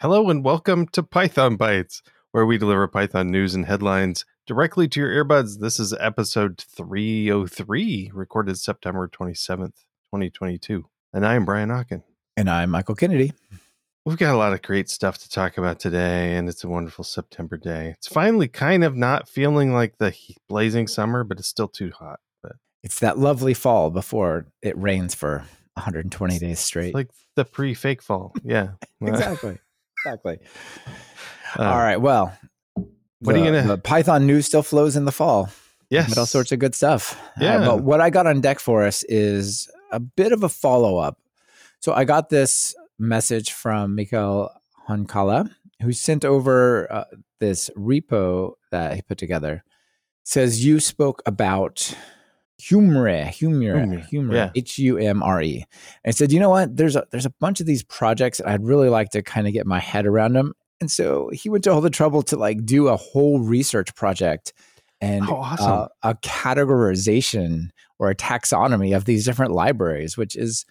Hello and welcome to Python Bytes, where we deliver Python news and headlines directly to your earbuds. This is episode 303, recorded September 27th, 2022. And I am Brian Okken. And I'm Michael Kennedy. We've got a lot of great stuff to talk about today, and it's a wonderful September day. It's finally kind of not feeling like the blazing summer, but it's still too hot. But it's that lovely fall before it rains for 120 days straight. like the pre-fake fall. Yeah. exactly exactly. Uh, all right. Well, what the, are you gonna? The Python news still flows in the fall. Yes, with all sorts of good stuff. Uh, yeah. Uh, but what I got on deck for us is a bit of a follow up. So I got this message from Mikael Honkala, who sent over uh, this repo that he put together. It says you spoke about Humre, Humre, Humre, H U M R E. And said, you know what? There's a there's a bunch of these projects I'd really like to kind of get my head around them. And so he went to all the trouble to like do a whole research project and oh, awesome. uh, a categorization or a taxonomy of these different libraries, which is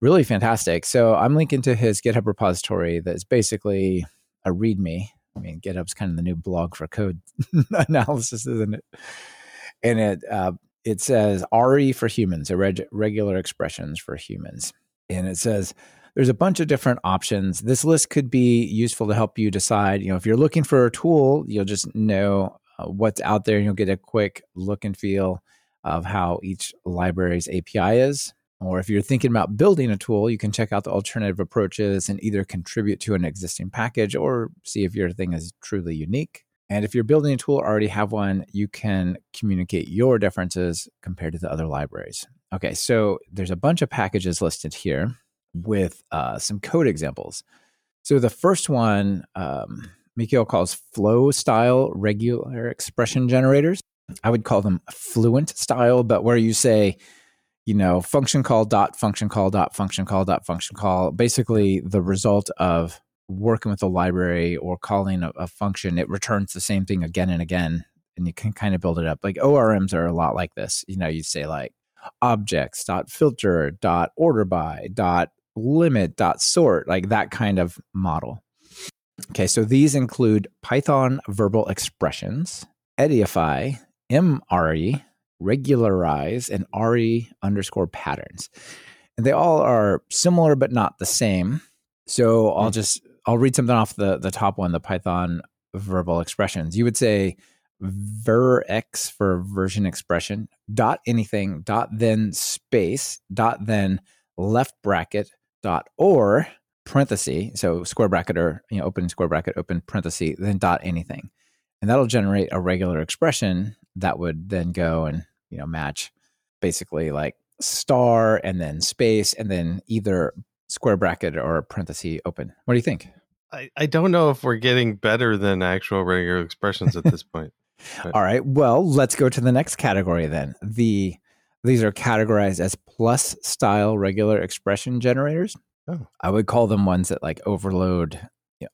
really fantastic. So I'm linking to his GitHub repository that's basically a README. I mean, GitHub's kind of the new blog for code analysis, isn't it? And it uh, it says RE for humans, reg- regular expressions for humans. And it says there's a bunch of different options. This list could be useful to help you decide, you know, if you're looking for a tool, you'll just know uh, what's out there and you'll get a quick look and feel of how each library's API is. Or if you're thinking about building a tool, you can check out the alternative approaches and either contribute to an existing package or see if your thing is truly unique. And if you're building a tool or already have one, you can communicate your differences compared to the other libraries. Okay, so there's a bunch of packages listed here with uh, some code examples. So the first one, um, Mikael calls flow style regular expression generators. I would call them fluent style, but where you say, you know, function call dot function call dot function call dot function call, basically the result of working with a library or calling a, a, function, it returns the same thing again and again, and you can kind of build it up. Like ORMs are a lot like this. You know, you say like objects dot filter dot order by dot limit dot sort, like that kind of model. Okay, so these include Python verbal expressions, Edify, MRE, regularize, and RE underscore patterns. And they all are similar but not the same. So I'll hmm. just I'll read something off the the top one, the Python verbal expressions. You would say verx for version expression dot anything dot then space dot then left bracket dot or parenthesis so square bracket or you know open square bracket open parenthesis then dot anything and that'll generate a regular expression that would then go and you know match basically like star and then space and then either square bracket or parenthesis open what do you think I, I don't know if we're getting better than actual regular expressions at this point. But. All right. Well, let's go to the next category then. The these are categorized as plus style regular expression generators. Oh. I would call them ones that like overload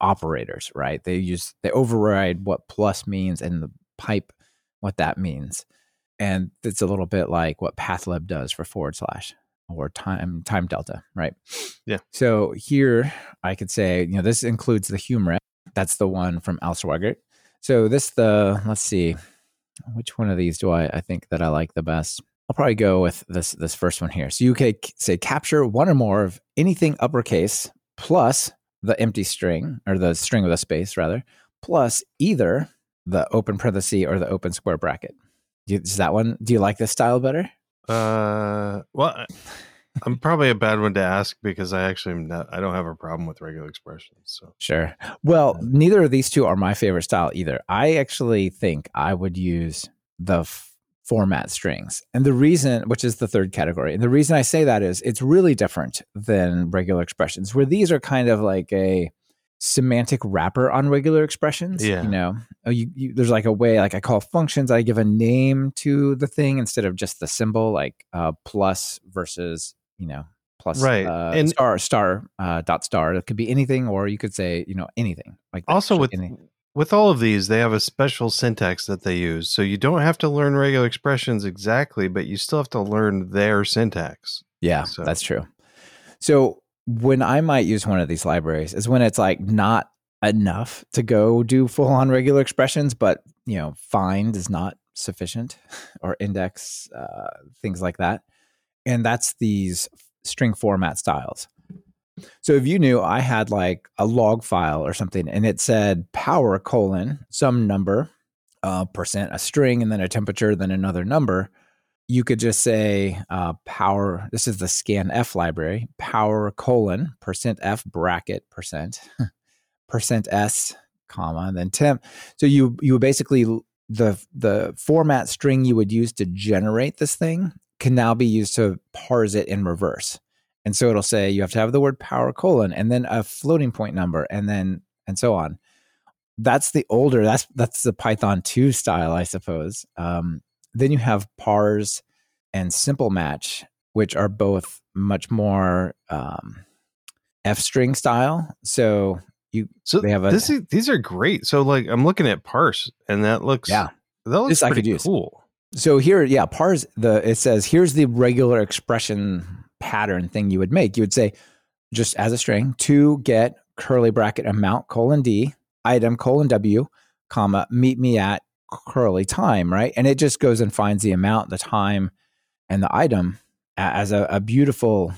operators, right? They use they override what plus means and the pipe what that means. And it's a little bit like what pathlib does for forward slash or time time delta, right? Yeah. So here I could say, you know, this includes the Humre. That's the one from Al Sweigart. So this the let's see, which one of these do I I think that I like the best? I'll probably go with this this first one here. So you could say capture one or more of anything uppercase plus the empty string or the string with a space rather plus either the open parenthesis or the open square bracket. Is that one? Do you like this style better? Uh, well, I'm probably a bad one to ask because I actually am not, I don't have a problem with regular expressions. So sure. Well, neither of these two are my favorite style either. I actually think I would use the f- format strings, and the reason, which is the third category, and the reason I say that is it's really different than regular expressions, where these are kind of like a semantic wrapper on regular expressions. Yeah. You know, oh, you, you, there's like a way, like I call functions, I give a name to the thing instead of just the symbol, like uh, plus versus, you know, plus right. Uh, and star, star, uh, dot star. It could be anything, or you could say, you know, anything like Also with, anything. with all of these, they have a special syntax that they use. So you don't have to learn regular expressions exactly, but you still have to learn their syntax. Yeah, so. that's true. So when I might use one of these libraries is when it's like not enough to go do full on regular expressions, but you know, find is not sufficient or index, uh, things like that. And that's these string format styles. So if you knew I had like a log file or something and it said power colon some number, uh, percent, a string, and then a temperature, then another number, you could just say uh, power. This is the scanf library, power colon percent f bracket percent percent s comma and then temp. So you you basically the the format string you would use to generate this thing can now be used to parse it in reverse. And so it'll say you have to have the word power colon and then a floating point number and then and so on. That's the older that's that's the Python 2 style, I suppose. Um, then you have parse and simple match, which are both much more um, F string style. So you So they have a this is, these are great. So like I'm looking at parse and that looks Yeah. that looks This I could pretty use. cool. So here, yeah, parse the it says here's the regular expression pattern thing you would make. You would say just as a string to get curly bracket amount colon d item colon w comma meet me at curly time right, and it just goes and finds the amount, the time, and the item as a, a beautiful.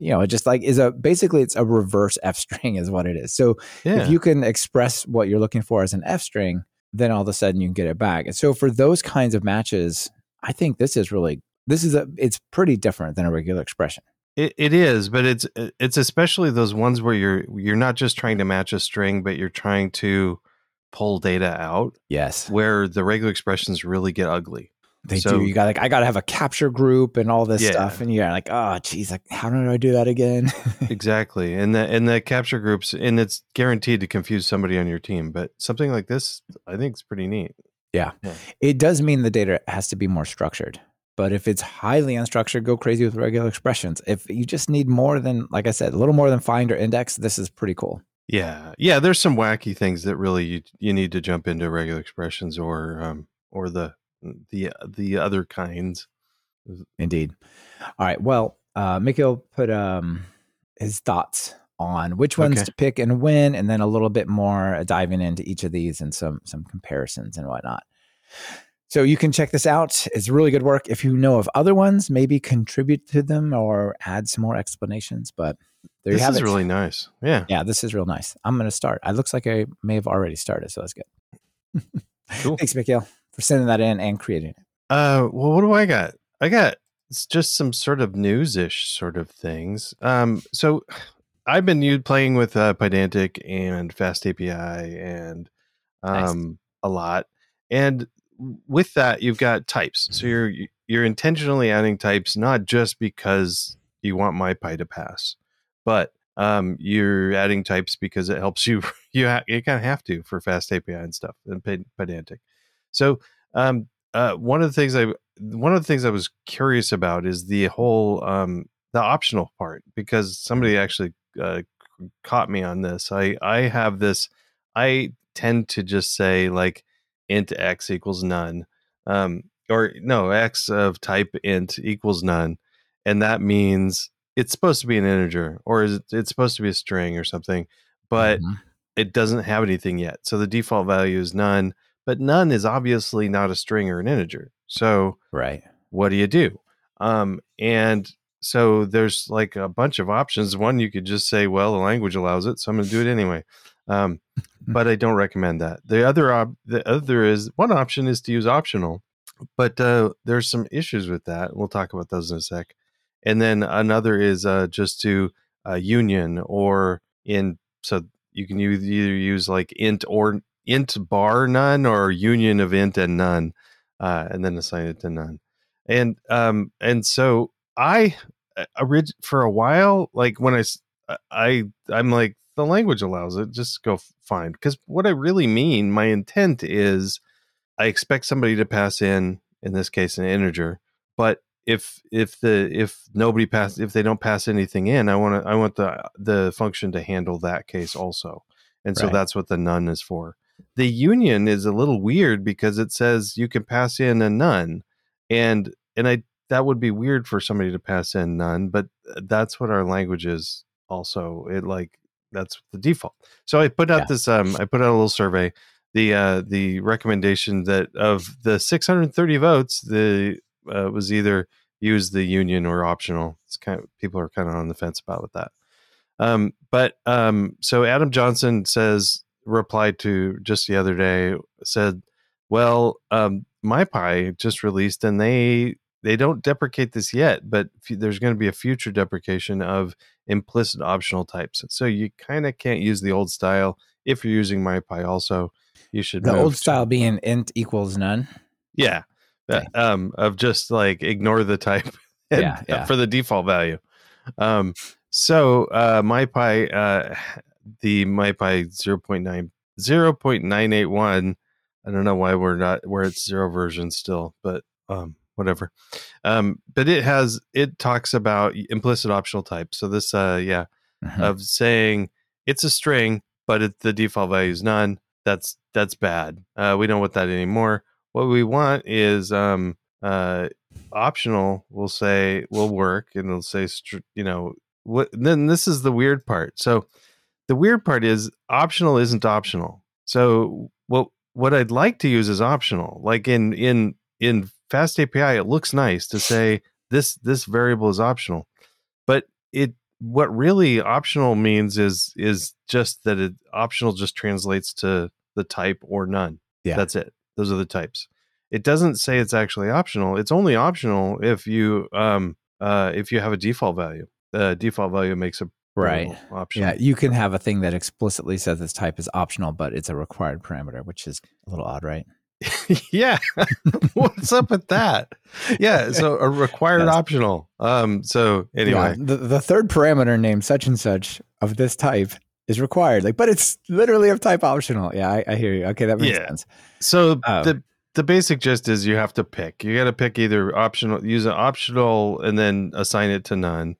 You know, it just like is a basically it's a reverse F string is what it is. So Yeah. if you can express what you're looking for as an F string, then all of a sudden you can get it back. And so for those kinds of matches, I think this is really this is a it's pretty different than a regular expression. It, it is, but it's it's especially those ones where you're you're not just trying to match a string, but you're trying to pull data out Yes, where the regular expressions really get ugly. they So- do. You got like I got to have a capture group and all this Yeah. stuff, and you're like, oh, geez, like how do I do that again? Exactly, and the and the capture groups, and it's guaranteed to confuse somebody on your team. But something like this, I think, is pretty neat. Yeah. It does mean the data has to be more structured. But if it's highly unstructured, go crazy with regular expressions. If you just need more than, like I said, a little more than find or index, this is pretty cool. Yeah, yeah. There's some wacky things that really you you need to jump into regular expressions or um or the the the other kinds. Indeed. All right. Well, uh, Mikael put um, his thoughts on which ones Okay. to pick and when, and then a little bit more uh, diving into each of these and some some comparisons and whatnot. So you can check this out. It's really good work. If you know of other ones, maybe contribute to them or add some more explanations. But there this you have is it. really nice. Yeah, yeah, this is real nice. I'm going to start. It looks like I may have already started, so that's good. Cool. Thanks, Mikael, for sending that in and creating it. Uh, well, what do I got? I got it's just some sort of news-ish sort of things. Um, so I've been playing with uh, Pydantic and Fast API and Nice. um a lot, and with that you've got types. So you're you're intentionally adding types not just because you want MyPy to pass, but um, you're adding types because it helps you. You ha- you kind of have to for Fast API and stuff and Pydantic. So um, uh, one of the things I one of the things I was curious about is the whole um, the optional part because somebody actually uh, caught me on this. I I have this. I tend to just say like int x equals none, um, or no x of type int equals none, and that means it's supposed to be an integer or is it, it's supposed to be a string or something, but Mhm. it doesn't have anything yet. So the default value is none, but none is obviously not a string or an integer. So right. what do you do? Um, and so there's like a bunch of options. One, you could just say, well, the language allows it, so I'm going to do it anyway. Um, but I don't recommend that. The other, op- the other is one option is to use optional, but uh, there's some issues with that. We'll talk about those in a sec. And then another is uh, just to uh, union or in so you can either use like int or int bar none or union of int and none, uh, and then assign it to none. And um and so I uh, orig- for a while like when i i i'm like the language allows it just go fine because what I really mean my intent is I expect somebody to pass in in this case an integer but if if the if nobody pass if they don't pass anything in I want to I want the the function to handle that case also and so Right. that's what the none is for the union is a little weird because it says you can pass in a none and and I that would be weird for somebody to pass in none but that's what our language is also. It like that's the default. So I put out Yeah. this um I put out a little survey. The uh the recommendation that of the 630 votes, the uh, was either use the union or optional. It's kind of people are kind of on the fence about with that. Um, but um, so Adam Johnson says replied to just the other day said, "Well, um, MyPy just released and they they don't deprecate this yet, but f- there's going to be a future deprecation of implicit optional types. So you kind of can't use the old style if you're using MyPy. Also, you should The old to- style being int equals none. yeah, Uh, um, of just like ignore the type Yeah, yeah. for the default value. Um, so uh, MyPy, uh, the MyPy 0.9 0.981. I don't know why we're not where it's zero version still, but um, whatever. Um, but it has it talks about implicit optional types. So this, uh, yeah, Mhm. of saying it's a string, but it, the default value is none. That's that's bad. Uh, we don't want that anymore. What we want is um, uh, optional. We'll say will work, and it'll say you know what. Then this is the weird part. So the weird part is optional isn't optional. So what what I'd like to use is optional. Like in in in Fast API, it looks nice to say this this variable is optional, but it what really optional means is is just that it optional just translates to the type or none. Yeah. That's it. Those are the types. It doesn't say it's actually optional. It's only optional if you um uh if you have a default value. The default value makes a Right. option. Yeah, you can have a thing that explicitly says this type is optional, but it's a required parameter, which is a little odd, right? yeah. What's up with that? Yeah. So a required Yes. optional. Um. So anyway. Yeah, the, the third parameter named such and such of this type is required. Like, but it's literally of type optional. Yeah, I, I hear you. Okay, that makes Yeah. sense. So Um, the the basic gist is you have to pick. You got to pick either optional, use an optional, and then assign it to none,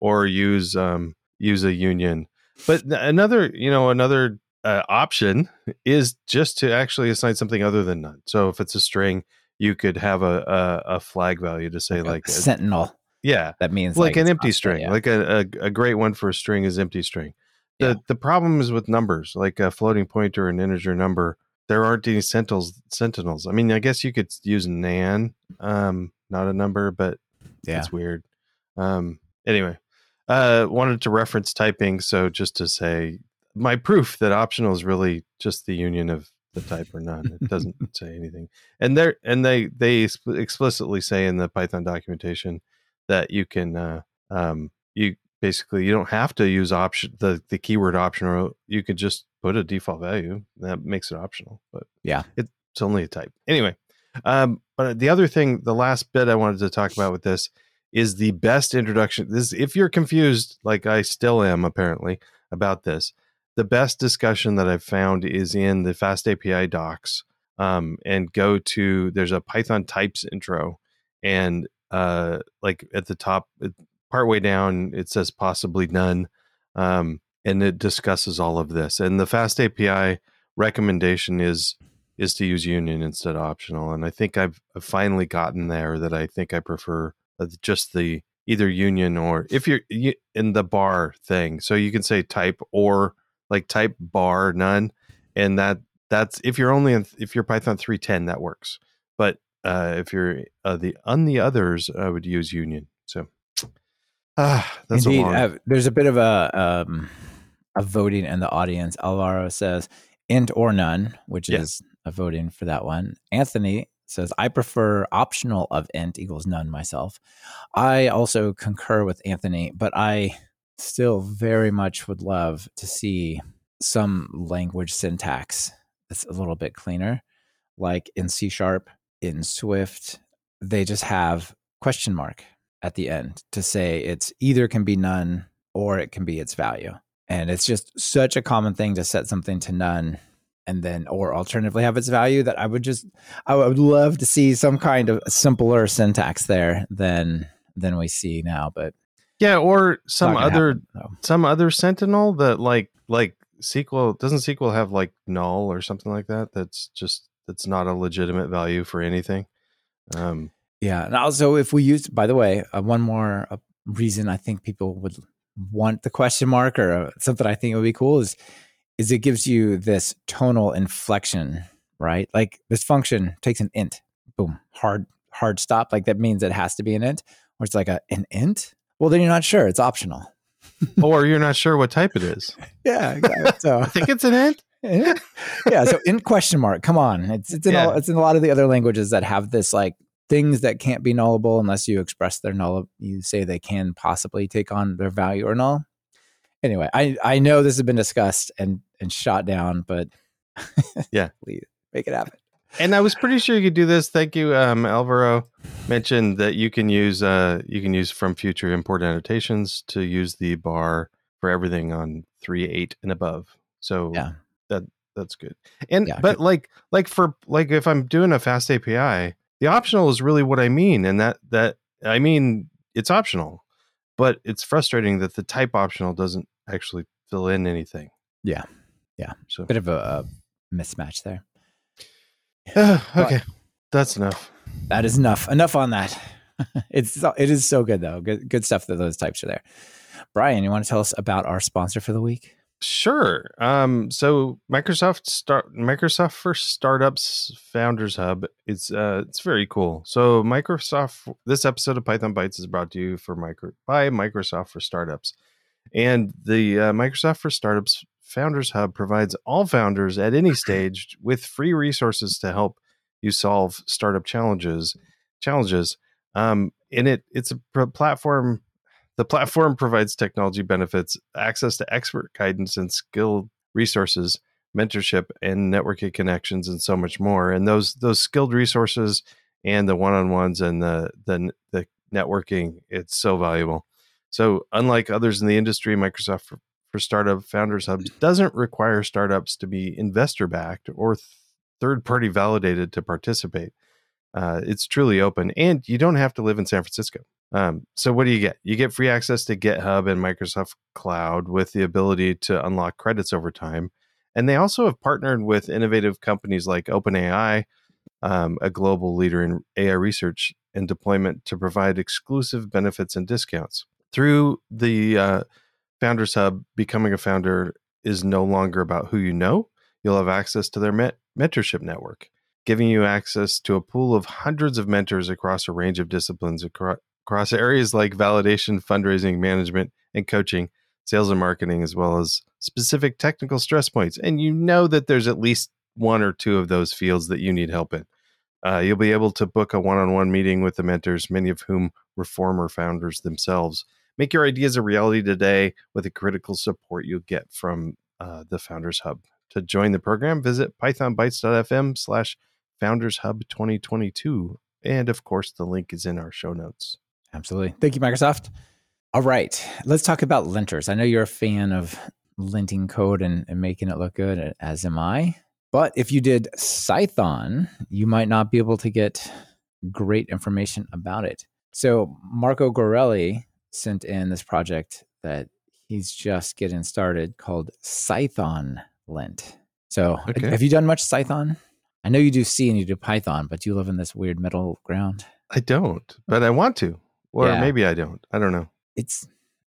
or use um use a union. But another, you know, another uh, option is just to actually assign something other than none. So if it's a string, you could have a a, a flag value to say like, a uh, sentinel. yeah, That means like, an empty string. yeah. Like a, a a great one for a string is empty string. The Yeah. the problem is with numbers, like a floating point or an integer number. There aren't any sentinels. Sentinels. I mean, I guess you could use nan, um, not a number, but yeah. it's weird. Um, anyway, uh, wanted to reference typing, so just to say my proof that optional is really just the union of the type or none. It doesn't say anything, and they and they they explicitly say in the Python documentation that you can uh, um, you basically you don't have to use option the the keyword optional. You could just put a default value that makes it optional. But Yeah. it's only a type anyway. Um, but the other thing, the last bit I wanted to talk about with this is the best introduction. This, if you're confused, like I still am apparently about this, the best discussion that I've found is in the Fast API docs. Um, and go to there's a Python types intro, and uh, like at the top, it- partway down, it says possibly none, um, and it discusses all of this. And the Fast API recommendation is is to use union instead of optional. And I think I've, I've finally gotten there that I think I prefer uh, just the either union or if you're you- in the bar thing. So you can say type or like type bar none, and that that's if you're only in, if you're Python three ten that works. But uh, if you're uh, the on the others, I would use union. Ah, that's Indeed, uh, there's a bit of a um, a voting in the audience. Alvaro says int or none, which Yeah. is a voting for that one. Anthony says I prefer optional of int equals none myself. I also concur with Anthony, but I still very much would love to see some language syntax that's a little bit cleaner, like in C sharp, in Swift. They just have question mark at the end to say it's either can be none or it can be its value. And it's just such a common thing to set something to none and then or alternatively have its value that I would just I would love to see some kind of simpler syntax there than than we see now. But yeah, or some other happen, so. some other Sentinel that like like SQL doesn't SQL have like null or something like that? That's just that's not a legitimate value for anything. Um, Yeah, and also if we use, by the way, uh, one more uh, reason I think people would want the question mark or uh, something I think would be cool is is it gives you this tonal inflection, right? Like this function takes an int, boom, hard hard stop. Like that means it has to be an int, or it's like a an int. Well, then you're not sure. It's optional. or you're not sure what type it is. yeah, exactly. So I think it's an int. yeah. So in question mark, come on. It's it's in yeah. all, it's in a lot of the other languages that have this like things that can't be nullable unless you express their null. You say they can possibly take on their value or null. Anyway, I I know this has been discussed and and shot down, but yeah, please make it happen. And I was pretty sure you could do this. Thank you, um, Alvaro. Mentioned that you can use uh, you can use from future import annotations to use the bar for everything on three eight and above. So yeah, that that's good. And yeah, but good. like like for like if I'm doing a fast API, the optional is really what I mean, and that that I mean it's optional, but it's frustrating that the type optional doesn't actually fill in anything. Yeah, yeah. So bit of a, a mismatch there. okay, but that's enough. That is enough. Enough on that. it's it is so good though. Good good stuff that those types are there. Brian, you want to tell us about our sponsor for the week? Sure. Um, so Microsoft start Microsoft for Startups Founders Hub. It's uh, it's very cool. So Microsoft. This episode of Python Bytes is brought to you for micro by Microsoft for Startups, and the uh, Microsoft for Startups Founders Hub provides all founders at any stage with free resources to help you solve startup challenges. Challenges. Um, and it, it's a platform the platform provides technology benefits, access to expert guidance and skilled resources, mentorship and networking connections, and so much more. And those those skilled resources and the one-on-ones and the the, the networking, it's so valuable. So unlike others in the industry, Microsoft for, for Startup Founders Hub doesn't require startups to be investor backed or th- third party validated to participate. Uh, it's truly open, and you don't have to live in San Francisco. Um, so what do you get? You get free access to GitHub and Microsoft Cloud with the ability to unlock credits over time. And they also have partnered with innovative companies like OpenAI, um, a global leader in AI research and deployment, to provide exclusive benefits and discounts. Through the uh, Founders Hub, becoming a founder is no longer about who you know. You'll have access to their met- mentorship network, giving you access to a pool of hundreds of mentors across a range of disciplines across across areas like validation, fundraising, management, and coaching, sales and marketing, as well as specific technical stress points. And you know that there's at least one or two of those fields that you need help in. Uh, you'll be able to book a one on one meeting with the mentors, many of whom were former founders themselves. Make your ideas a reality today with the critical support you'll get from uh, the Founders Hub. To join the program, visit pythonbytes.fm slash founders hub 2022. And of course, the link is in our show notes. Absolutely. Thank you, Microsoft. All right. Let's talk about linters. I know you're a fan of linting code and, and making it look good, as am I. But if you did Cython, you might not be able to get great information about it. So Marco Gorelli sent in this project that he's just getting started called Cython Lint. So okay. have you done much Cython? I know you do C and you do Python, but you live in this weird middle ground. I don't, but I want to or yeah. maybe I don't. I don't know. It's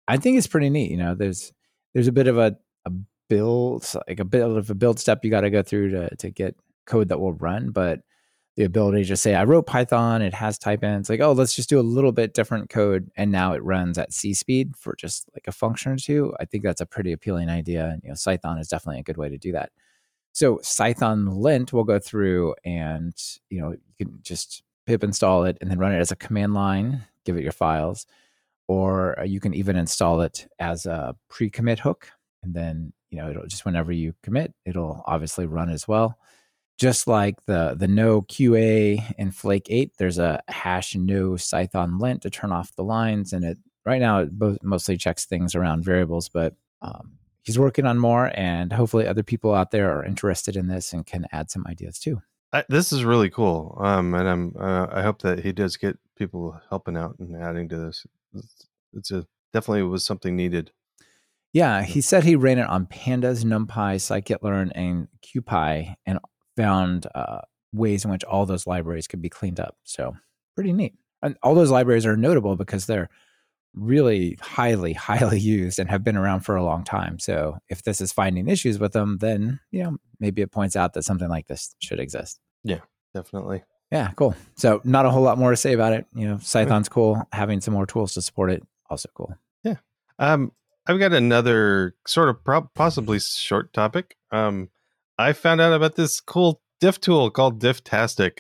I think it's pretty neat. You know, there's there's a bit of a a build like a bit of a build step you got to go through to to get code that will run, but the ability to just say I wrote Python, it has type in. It's like oh, let's just do a little bit different code, and now it runs at C speed for just like a function or two. I think that's a pretty appealing idea, and you know, Cython is definitely a good way to do that. So Cython lint will go through and you know you can just pip install it and then run it as a command line give it your files, or uh, you can even install it as a pre-commit hook, and then you know it'll just whenever you commit, it'll obviously run as well. Just like the the no QA in Flake eight, there's a hash no Cython lint to turn off the lines, and it right now it mostly checks things around variables, but um, he's working on more, and hopefully other people out there are interested in this and can add some ideas too. I, this is really cool, um, and I'm uh, I hope that he does get people helping out and adding to this. It's, a definitely was something needed. Yeah, he said he ran it on Pandas, NumPy, scikit-learn, and CuPy, and found uh, ways in which all those libraries could be cleaned up. So pretty neat. And all those libraries are notable because they're really highly, highly used and have been around for a long time. So if this is finding issues with them, then you know maybe it points out that something like this should exist. Yeah, definitely. Yeah, cool. So not a whole lot more to say about it. You know, Cython's cool. Having some more tools to support it, also cool. Yeah. Um, I've got another sort of pro- possibly short topic. Um, I found out about this cool diff tool called Difftastic.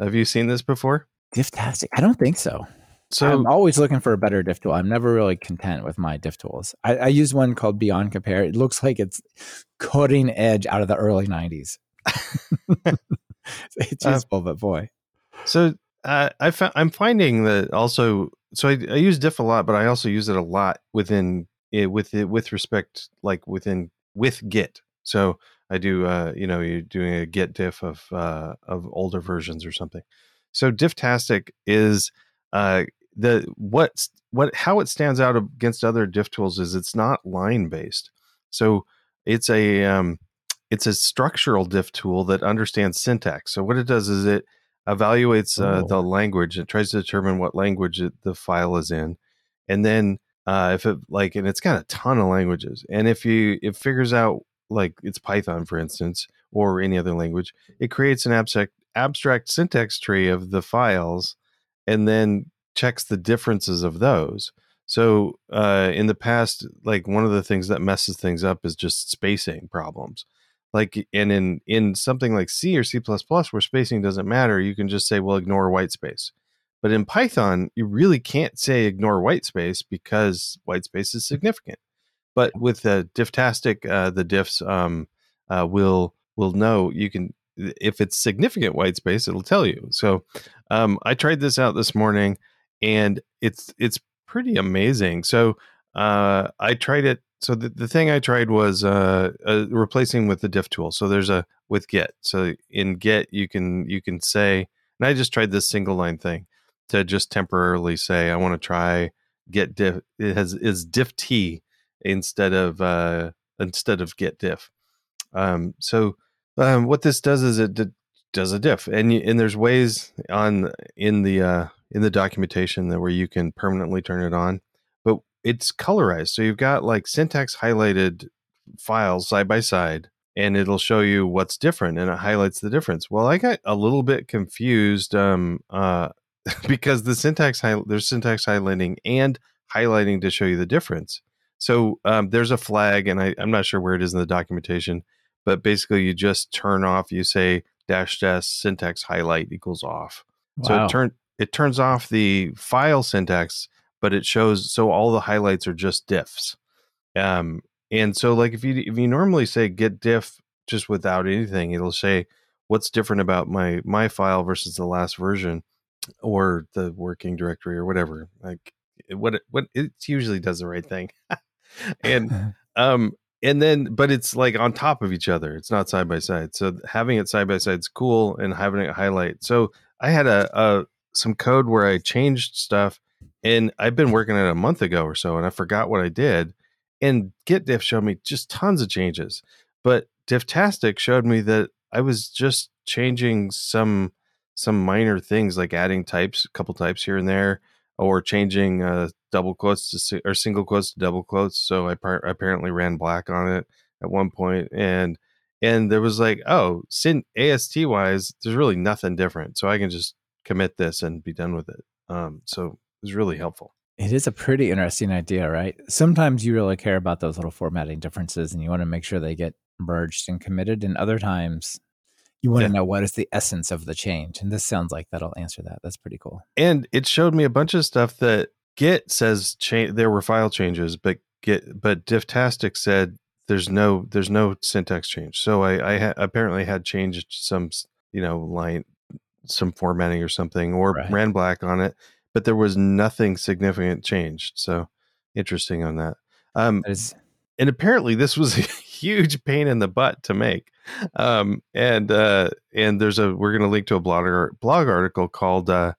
Have you seen this before? Difftastic? I don't think so. So I'm always looking for a better diff tool. I'm never really content with my diff tools. I, I use one called Beyond Compare. It looks like it's cutting edge out of the early '90s. it's uh, useful, uh, but boy. So uh, I found I'm finding that also. So I, I, use diff a lot, but I also use it a lot within it with it with respect like within with Git. So I do uh, you know you're doing a Git diff of uh, of older versions or something. So Difftastic is uh, the what what how it stands out against other diff tools is it's not line based. So it's a um, it's a structural diff tool that understands syntax. So what it does is it evaluates uh, oh. the language. It tries to determine what language it, the file is in, and then uh, if it like, and it's got a ton of languages. And if you it figures out like it's Python, for instance, or any other language, it creates an abstract abstract syntax tree of the files, and then checks the differences of those. So uh, in the past, like one of the things that messes things up is just spacing problems. Like and in in something like C or C where spacing doesn't matter, you can just say, well, ignore white space. But in Python, you really can't say ignore white space because white space is significant. But with the difftastic, uh, the diffs um, uh, will will know you can if it's significant white space, it'll tell you. So um, I tried this out this morning, and it's it's pretty amazing. So uh, I tried it. So the, the thing I tried was uh, uh, replacing with the diff tool. So there's a with Git. So in Git you can you can say, and I just tried this single line thing to just temporarily say I want to try git diff. It has is diff t instead of uh, instead of git diff. Um, so um, what this does is it d- does a diff, and you, and there's ways on in the uh, in the documentation that where you can permanently turn it on, it's colorized. So you've got like syntax highlighted files side by side, and it'll show you what's different, and it highlights the difference. Well, I got a little bit confused um, uh, because the syntax high, there's syntax highlighting and highlighting to show you the difference. So um, there's a flag, and I, I'm not sure where it is in the documentation, but basically you just turn off. You say dash dash syntax highlight equals off. Wow. So it turn it turns off the file syntax, but it shows so all the highlights are just diffs. Um, and so like if you if you normally say git diff just without anything, it'll say what's different about my my file versus the last version or the working directory or whatever. Like what what it usually does the right thing. and um and then but it's like on top of each other. It's not side by side. So having it side by side is cool and having it highlight. So I had a, a some code where I changed stuff and I've been working at a month ago or so and I forgot what I did. And Git diff showed me just tons of changes. But Difftastic showed me that I was just changing some some minor things like adding types, a couple types here and there, or changing uh, double quotes to or single quotes to double quotes. So I par- apparently ran black on it at one point, and and there was like, oh, sin AST wise, there's really nothing different. So I can just commit this and be done with it. Um, so it was really helpful. It is a pretty interesting idea, right? Sometimes you really care about those little formatting differences and you want to make sure they get merged and committed. And other times you want yeah. to know what is the essence of the change. And this sounds like that'll answer that. That's pretty cool. And it showed me a bunch of stuff that Git says cha- there were file changes, but Git but Difftastic said there's no there's no syntax change. So I, I ha- apparently had changed some you know line some formatting or something or right. ran black on it, but there was nothing significant changed. So interesting on that. Um, that is- and apparently this was a huge pain in the butt to make. Um, and uh, and there's a we're going to link to a blogger blog article called uh,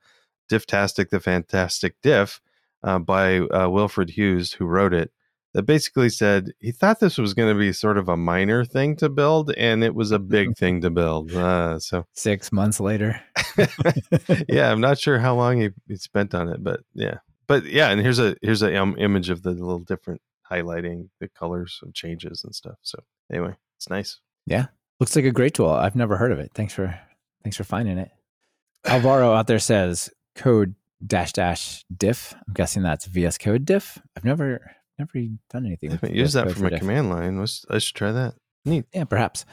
"Difftastic: The Fantastic Diff" uh, by uh, Wilfred Hughes, who wrote it. That basically said he thought this was going to be sort of a minor thing to build, and it was a big thing to build. Uh, so six months later, yeah, I'm not sure how long he, he spent on it, but yeah, but yeah, and here's a here's a um, image of the little different highlighting the colors and changes and stuff. So anyway, it's nice. Yeah, looks like a great tool. I've never heard of it. Thanks for thanks for finding it. Alvaro out there says code dash dash diff. I'm guessing that's VS Code diff. I've never never done anything. I haven't used that from a diff. command line. Let's, I should try that. Neat. Yeah, perhaps.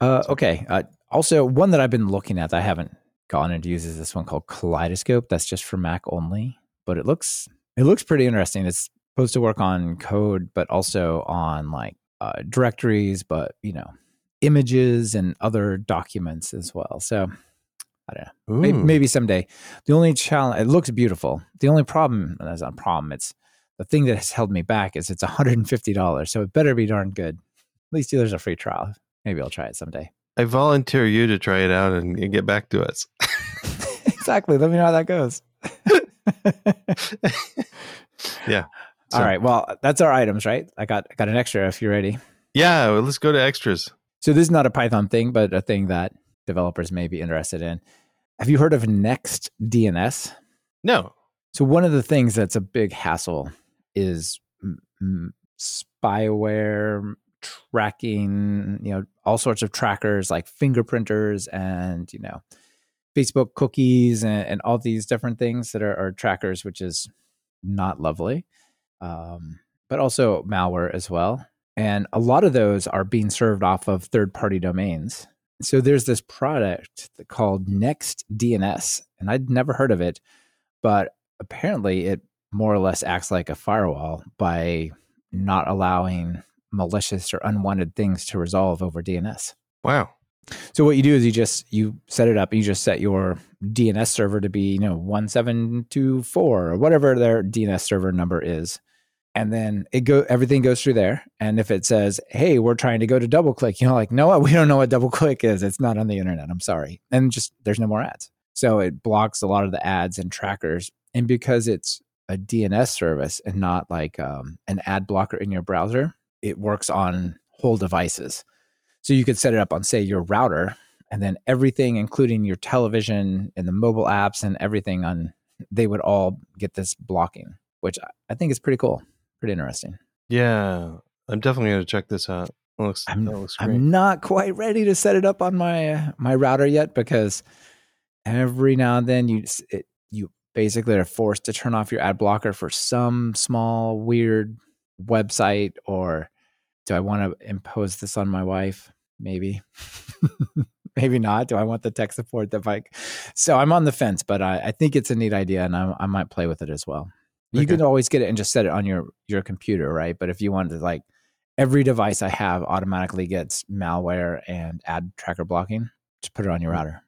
Uh, okay. Uh, also, one that I've been looking at, that I haven't gone into use is this one called Kaleidoscope. That's just for Mac only, but it looks it looks pretty interesting. It's supposed to work on code, but also on like uh, directories, but you know, images and other documents as well. So I don't know. Maybe, maybe, someday. The only challenge, it looks beautiful. The only problem, that's not a problem. It's the thing that has held me back is it's $150. So it better be darn good. At least there's a free trial. Maybe I'll try it someday. I volunteer you to try it out and, and get back to us. exactly. Let me know how that goes. yeah. So. All right. Well, that's our items, right? I got I got an extra if you're ready. Yeah, well, let's go to extras. So this is not a Python thing, but a thing that developers may be interested in. Have you heard of Next DNS? No. So one of the things that's a big hassle is m- spyware tracking, you know, all sorts of trackers like fingerprinters and, you know, Facebook cookies and, and all these different things that are, are trackers, which is not lovely. Um, but also malware as well. And a lot of those are being served off of third party domains. So there's this product called Next DNS, and I'd never heard of it, but apparently it more or less acts like a firewall by not allowing malicious or unwanted things to resolve over DNS. Wow. So what you do is you just you set it up and you just set your DNS server to be, you know, 1724 or whatever their DNS server number is. And then it go everything goes through there. And if it says hey we're trying to go to DoubleClick you know like no we don't know what DoubleClick is. It's not on the internet. I'm sorry. And just there's no more ads. So it blocks a lot of the ads and trackers. And because it's a dns service and not like um, an ad blocker in your browser it works on whole devices so you could set it up on say your router and then everything including your television and the mobile apps and everything on they would all get this blocking which i think is pretty cool pretty interesting. Yeah, I'm definitely going to check this out. looks, I'm, looks I'm not quite ready to set it up on my my router yet because every now and then you it, you basically are forced to turn off your ad blocker for some small weird website or do I want to impose this on my wife? Maybe. Maybe not. Do I want the tech support that like so I'm on the fence, but I, I think it's a neat idea and I, I might play with it as well. You okay. can always get it and just set it on your your computer, right? But if you wanted to like every device I have automatically gets malware and ad tracker blocking, just put it on your mm. router.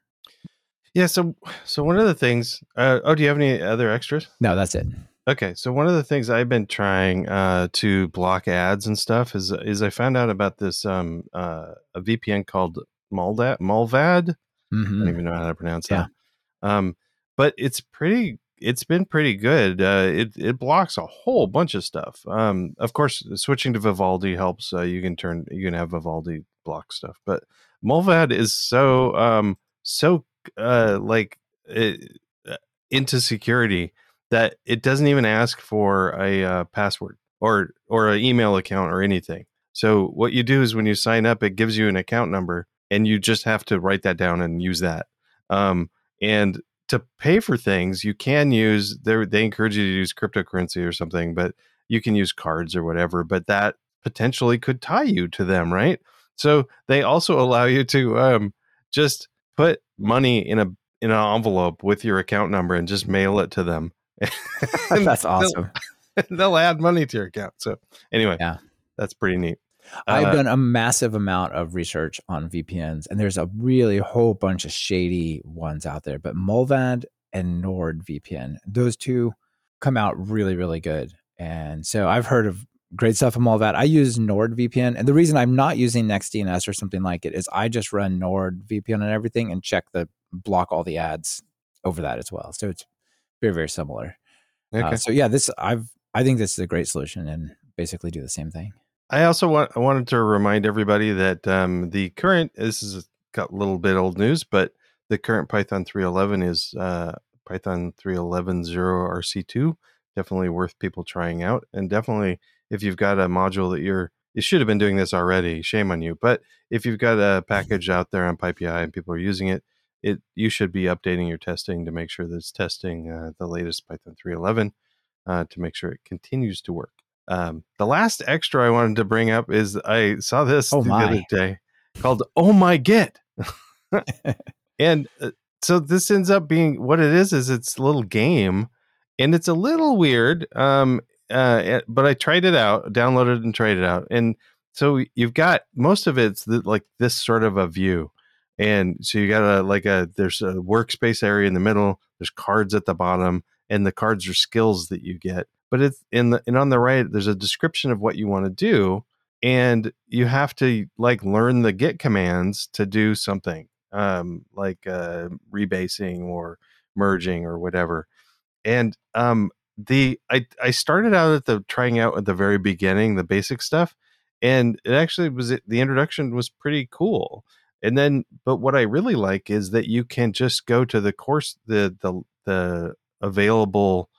Yeah, so so one of the things uh, oh, do you have any other extras? No, that's it. Okay, so one of the things I've been trying uh, to block ads and stuff is is I found out about this um, uh, a VPN called Mullvad. Mullvad. Mm-hmm. I don't mm-hmm. even know how to pronounce yeah. that. Um, but it's pretty it's been pretty good. Uh, it it blocks a whole bunch of stuff. Um, of course, switching to Vivaldi helps. Uh, you can turn you can have Vivaldi block stuff, but Mullvad is so um, so uh, like it, uh, into security that it doesn't even ask for a uh, password or or an email account or anything. So what you do is when you sign up, it gives you an account number, and you just have to write that down and use that. Um, and to pay for things, you can use they they encourage you to use cryptocurrency or something, but you can use cards or whatever. But that potentially could tie you to them, right? So they also allow you to um, just put money in a in an envelope with your account number and just mail it to them. That's awesome. They'll, they'll, add money to your account. So anyway, yeah, that's pretty neat. I've uh, done a massive amount of research on VPNs, and there's a really whole bunch of shady ones out there. But Mullvad and NordVPN, those two come out really, really good. And so I've heard of great stuff from all that. I use NordVPN, and the reason I'm not using NextDNS or something like it is I just run NordVPN and everything and check the block all the ads over that as well. So it's very, very similar. Uh, okay. Uh, so yeah, this I've I think this is a great solution and basically do the same thing. I also want I wanted to remind everybody that um, the current this is got a little bit old news, but the current Python 311 is uh, Python 3.11.0 RC2 definitely worth people trying out. And definitely, if you've got a module that you're, you should have been doing this already. Shame on you. But if you've got a package out there on PyPI and people are using it, it you should be updating your testing to make sure that it's testing uh, the latest Python 3.11 uh, to make sure it continues to work. Um, the last extra I wanted to bring up is I saw this Oh the my. other day called "Oh My Git," and uh, so this ends up being what it is. Is it's a little game, and it's a little weird. Um, uh, eh, but I tried it out, downloaded and tried it out, and so you've got most of it's the, like this sort of a view, and so you got a like a there's a workspace area in the middle. There's cards at the bottom, and the cards are skills that you get. But it's in the and on the right there's a description of what you want to do, and you have to like learn the Git commands to do something, um, like uh, rebasing or merging or whatever. And um, the I I started out at the trying out at the very beginning the basic stuff, and it actually was the introduction was pretty cool. And then, but what I really like is that you can just go to the course the the the available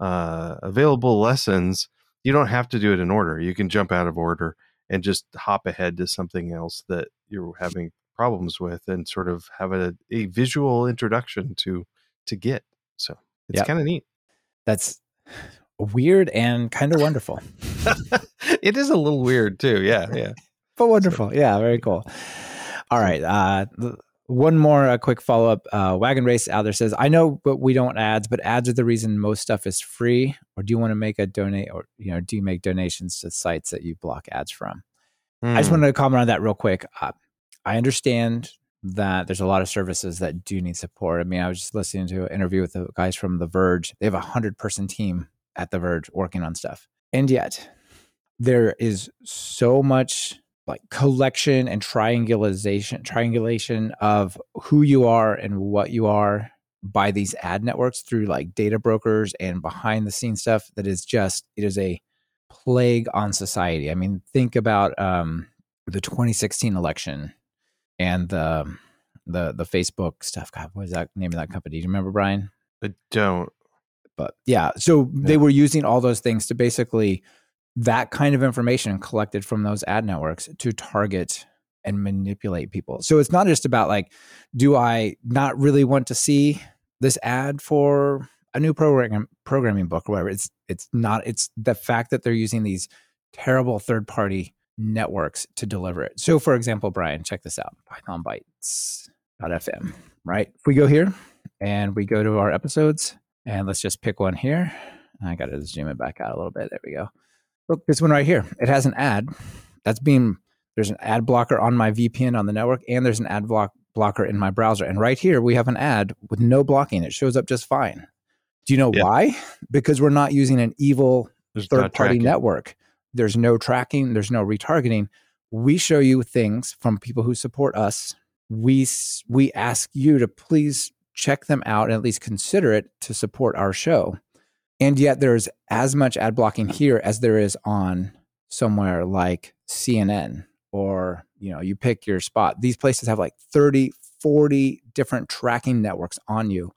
uh, available lessons. You don't have to do it in order. You can jump out of order and just hop ahead to something else that you're having problems with, and sort of have a, a visual introduction to to Git. So it's Yep. kind of neat. That's weird and kind of wonderful. it is a little weird too. Yeah, yeah. but wonderful. Yeah, very cool. All right. Uh, one more uh, quick follow up. Uh, Wagon Race out there says, I know, but we don't ads, but ads are the reason most stuff is free. Or do you want to make a donate or, you know, do you make donations to sites that you block ads from? I just Hmm. wanted to comment on that real quick. Uh, I understand that there's a lot of services that do need support. I mean, I was just listening to an interview with the guys from The Verge. They have a hundred person team at The Verge working on stuff, and yet there is so much like collection and triangulation triangulation of who you are and what you are by these ad networks through like data brokers and behind the scenes stuff that is just it is a plague on society. I mean, think about um, the 2016 election and the um, the the Facebook stuff. God, what is that name of that company? Do you remember, Brian? I don't. But yeah, so Yeah. they were using all those things to basically that kind of information collected from those ad networks to target and manipulate people. So it's not just about like, do I not really want to see this ad for a new program programming book or whatever? It's it's not. It's the fact that they're using these terrible third party networks to deliver it. So for example, Brian, check this out: Python Bytes.fm. Right? If we go here and we go to our episodes, and let's just pick one here. I got to zoom it back out a little bit. There we go. Look, this one right here. It has an ad that's being there's an ad blocker on my VPN on the network, and there's an ad block blocker in my browser. And right here we have an ad with no blocking. It shows up just fine. Do you know Yeah. why? Because we're not using an evil There's third party tracking. network. There's no tracking, there's no retargeting. We show you things from people who support us. We we ask you to please check them out and at least consider it to support our show. And yet there's as much ad blocking here as there is on somewhere like CNN or you know, you pick your spot. These places have like 30, 40 different tracking networks on you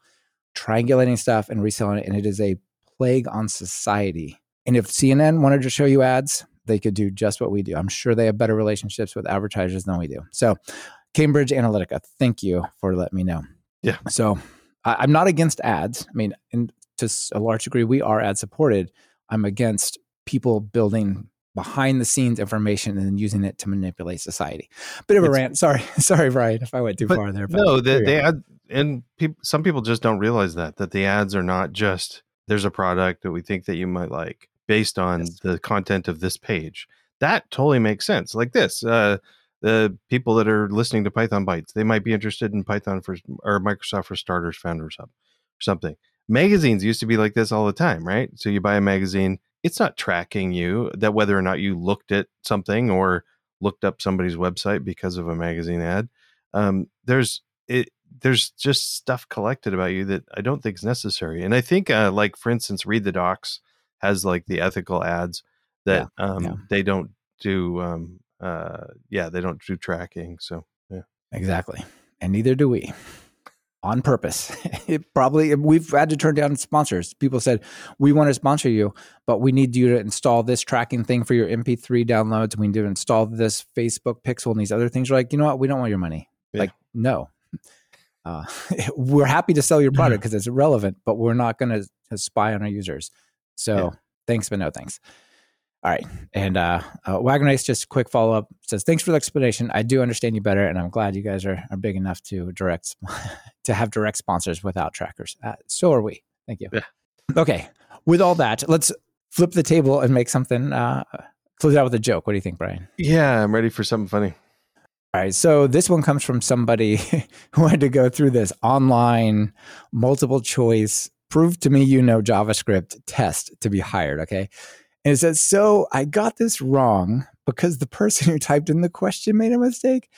triangulating stuff and reselling it and it is a plague on society. And if CNN wanted to show you ads, they could do just what we do. I'm sure they have better relationships with advertisers than we do. So, Cambridge Analytica, thank you for letting me know. Yeah. So, I, I'm not against ads. I mean, and to a large degree, we are ad supported. I'm against people building behind the scenes information and using it to manipulate society. Bit of a It's- rant. Sorry, sorry, Brian, if I went too far there. But No, the, we the ad and peop, some people just don't realize that that the ads are not just there's a product that we think that you might like based on Yes. the content of this page. That totally makes sense. Like this, uh, the people that are listening to Python Bytes, they might be interested in Python for or Microsoft for Startups Founders Hub or something. Magazines used to be like this all the time, right? So you buy a magazine, it's not tracking you that whether or not you looked at something or looked up somebody's website because of a magazine ad. Um, there's it there's just stuff collected about you that I don't think is necessary. And I think uh, like for instance, Read the Docs has like the ethical ads that um, yeah. they don't do um, uh, yeah, they don't do tracking. So yeah. exactly. And neither do we. on purpose. it probably we've had to turn down sponsors. People said we want to sponsor you, but we need you to install this tracking thing for your MP3 downloads. We need to install this Facebook Pixel and these other things. We're like, you know what? We don't want your money. Yeah. Like, no. Uh, we're happy to sell your product because it's relevant, but we're not going to spy on our users. So yeah. thanks, but no thanks. All right. And uh, uh, Wagon Race, just a quick follow up says, Thanks for the explanation. I do understand you better, and I'm glad you guys are, are big enough to direct to have direct sponsors without trackers. Uh, so are we. Thank you. Yeah. Okay. With all that, let's flip the table and make something, uh, close it out with a joke. What do you think, Brian? Yeah, I'm ready for something funny. All right. So this one comes from somebody who had to go through this online multiple choice prove to me you know JavaScript test to be hired. Okay. And it says, So I got this wrong because the person who typed in the question made a mistake.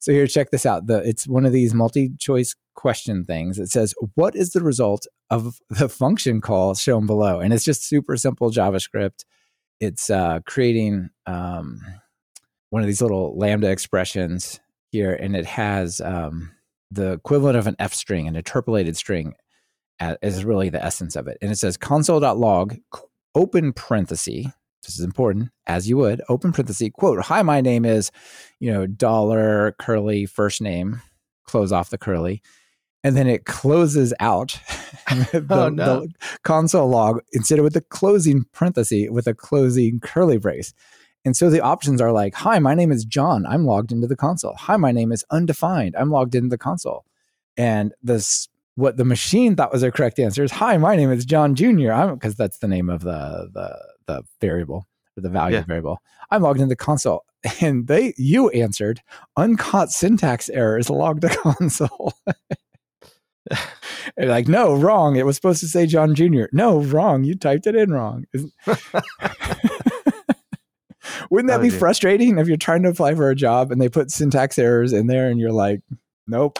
So here, check this out. The, it's one of these multi choice question things. It says, What is the result of the function call shown below? And it's just super simple JavaScript. It's uh, creating um, one of these little Lambda expressions here, and it has um, the equivalent of an F string, an interpolated string, is really the essence of it. And it says console.log open parenthesis this is important as you would open parenthesis quote hi my name is you know dollar curly first name close off the curly and then it closes out the, oh, no. the, console log instead of with the closing parenthesis with a closing curly brace and so the options are like hi my name is john i'm logged into the console hi my name is undefined i'm logged into the console and this what the machine thought was a correct answer is hi my name is john junior. I'm because that's the name of the the the variable the value yeah. variable. I'm logged into the console and they you answered uncaught syntax errors logged to console. Like no wrong. It was supposed to say john junior. No wrong. You typed it in wrong. Wouldn't that oh, be frustrating if you're trying to apply for a job and they put syntax errors in there and you're like nope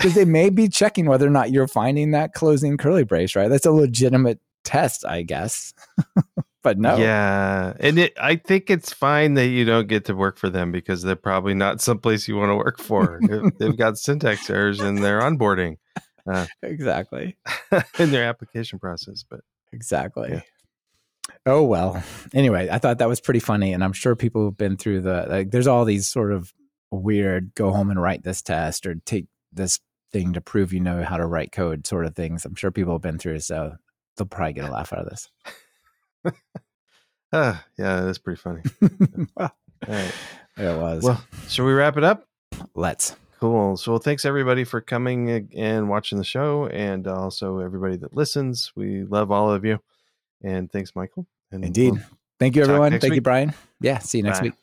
because they may be checking whether or not you're finding that closing curly brace, right? That's a legitimate test, I guess. but no. Yeah. And it, I think it's fine that you don't get to work for them because they're probably not someplace you want to work for. They've got syntax errors in their onboarding. Uh, exactly. in their application process. But exactly. Yeah. Oh, well. Anyway, I thought that was pretty funny. And I'm sure people have been through the, like, there's all these sort of weird go home and write this test or take this thing to prove you know how to write code sort of things. I'm sure people have been through, so they'll probably get a laugh out of this. uh, yeah, that's pretty funny. well, right. It was. Well, should we wrap it up? Let's. Cool. So, thanks everybody for coming and watching the show, and also everybody that listens. We love all of you. And thanks, Michael. And Indeed. We'll Thank you, everyone. Thank week. you, Brian. Yeah. See you next Bye. week.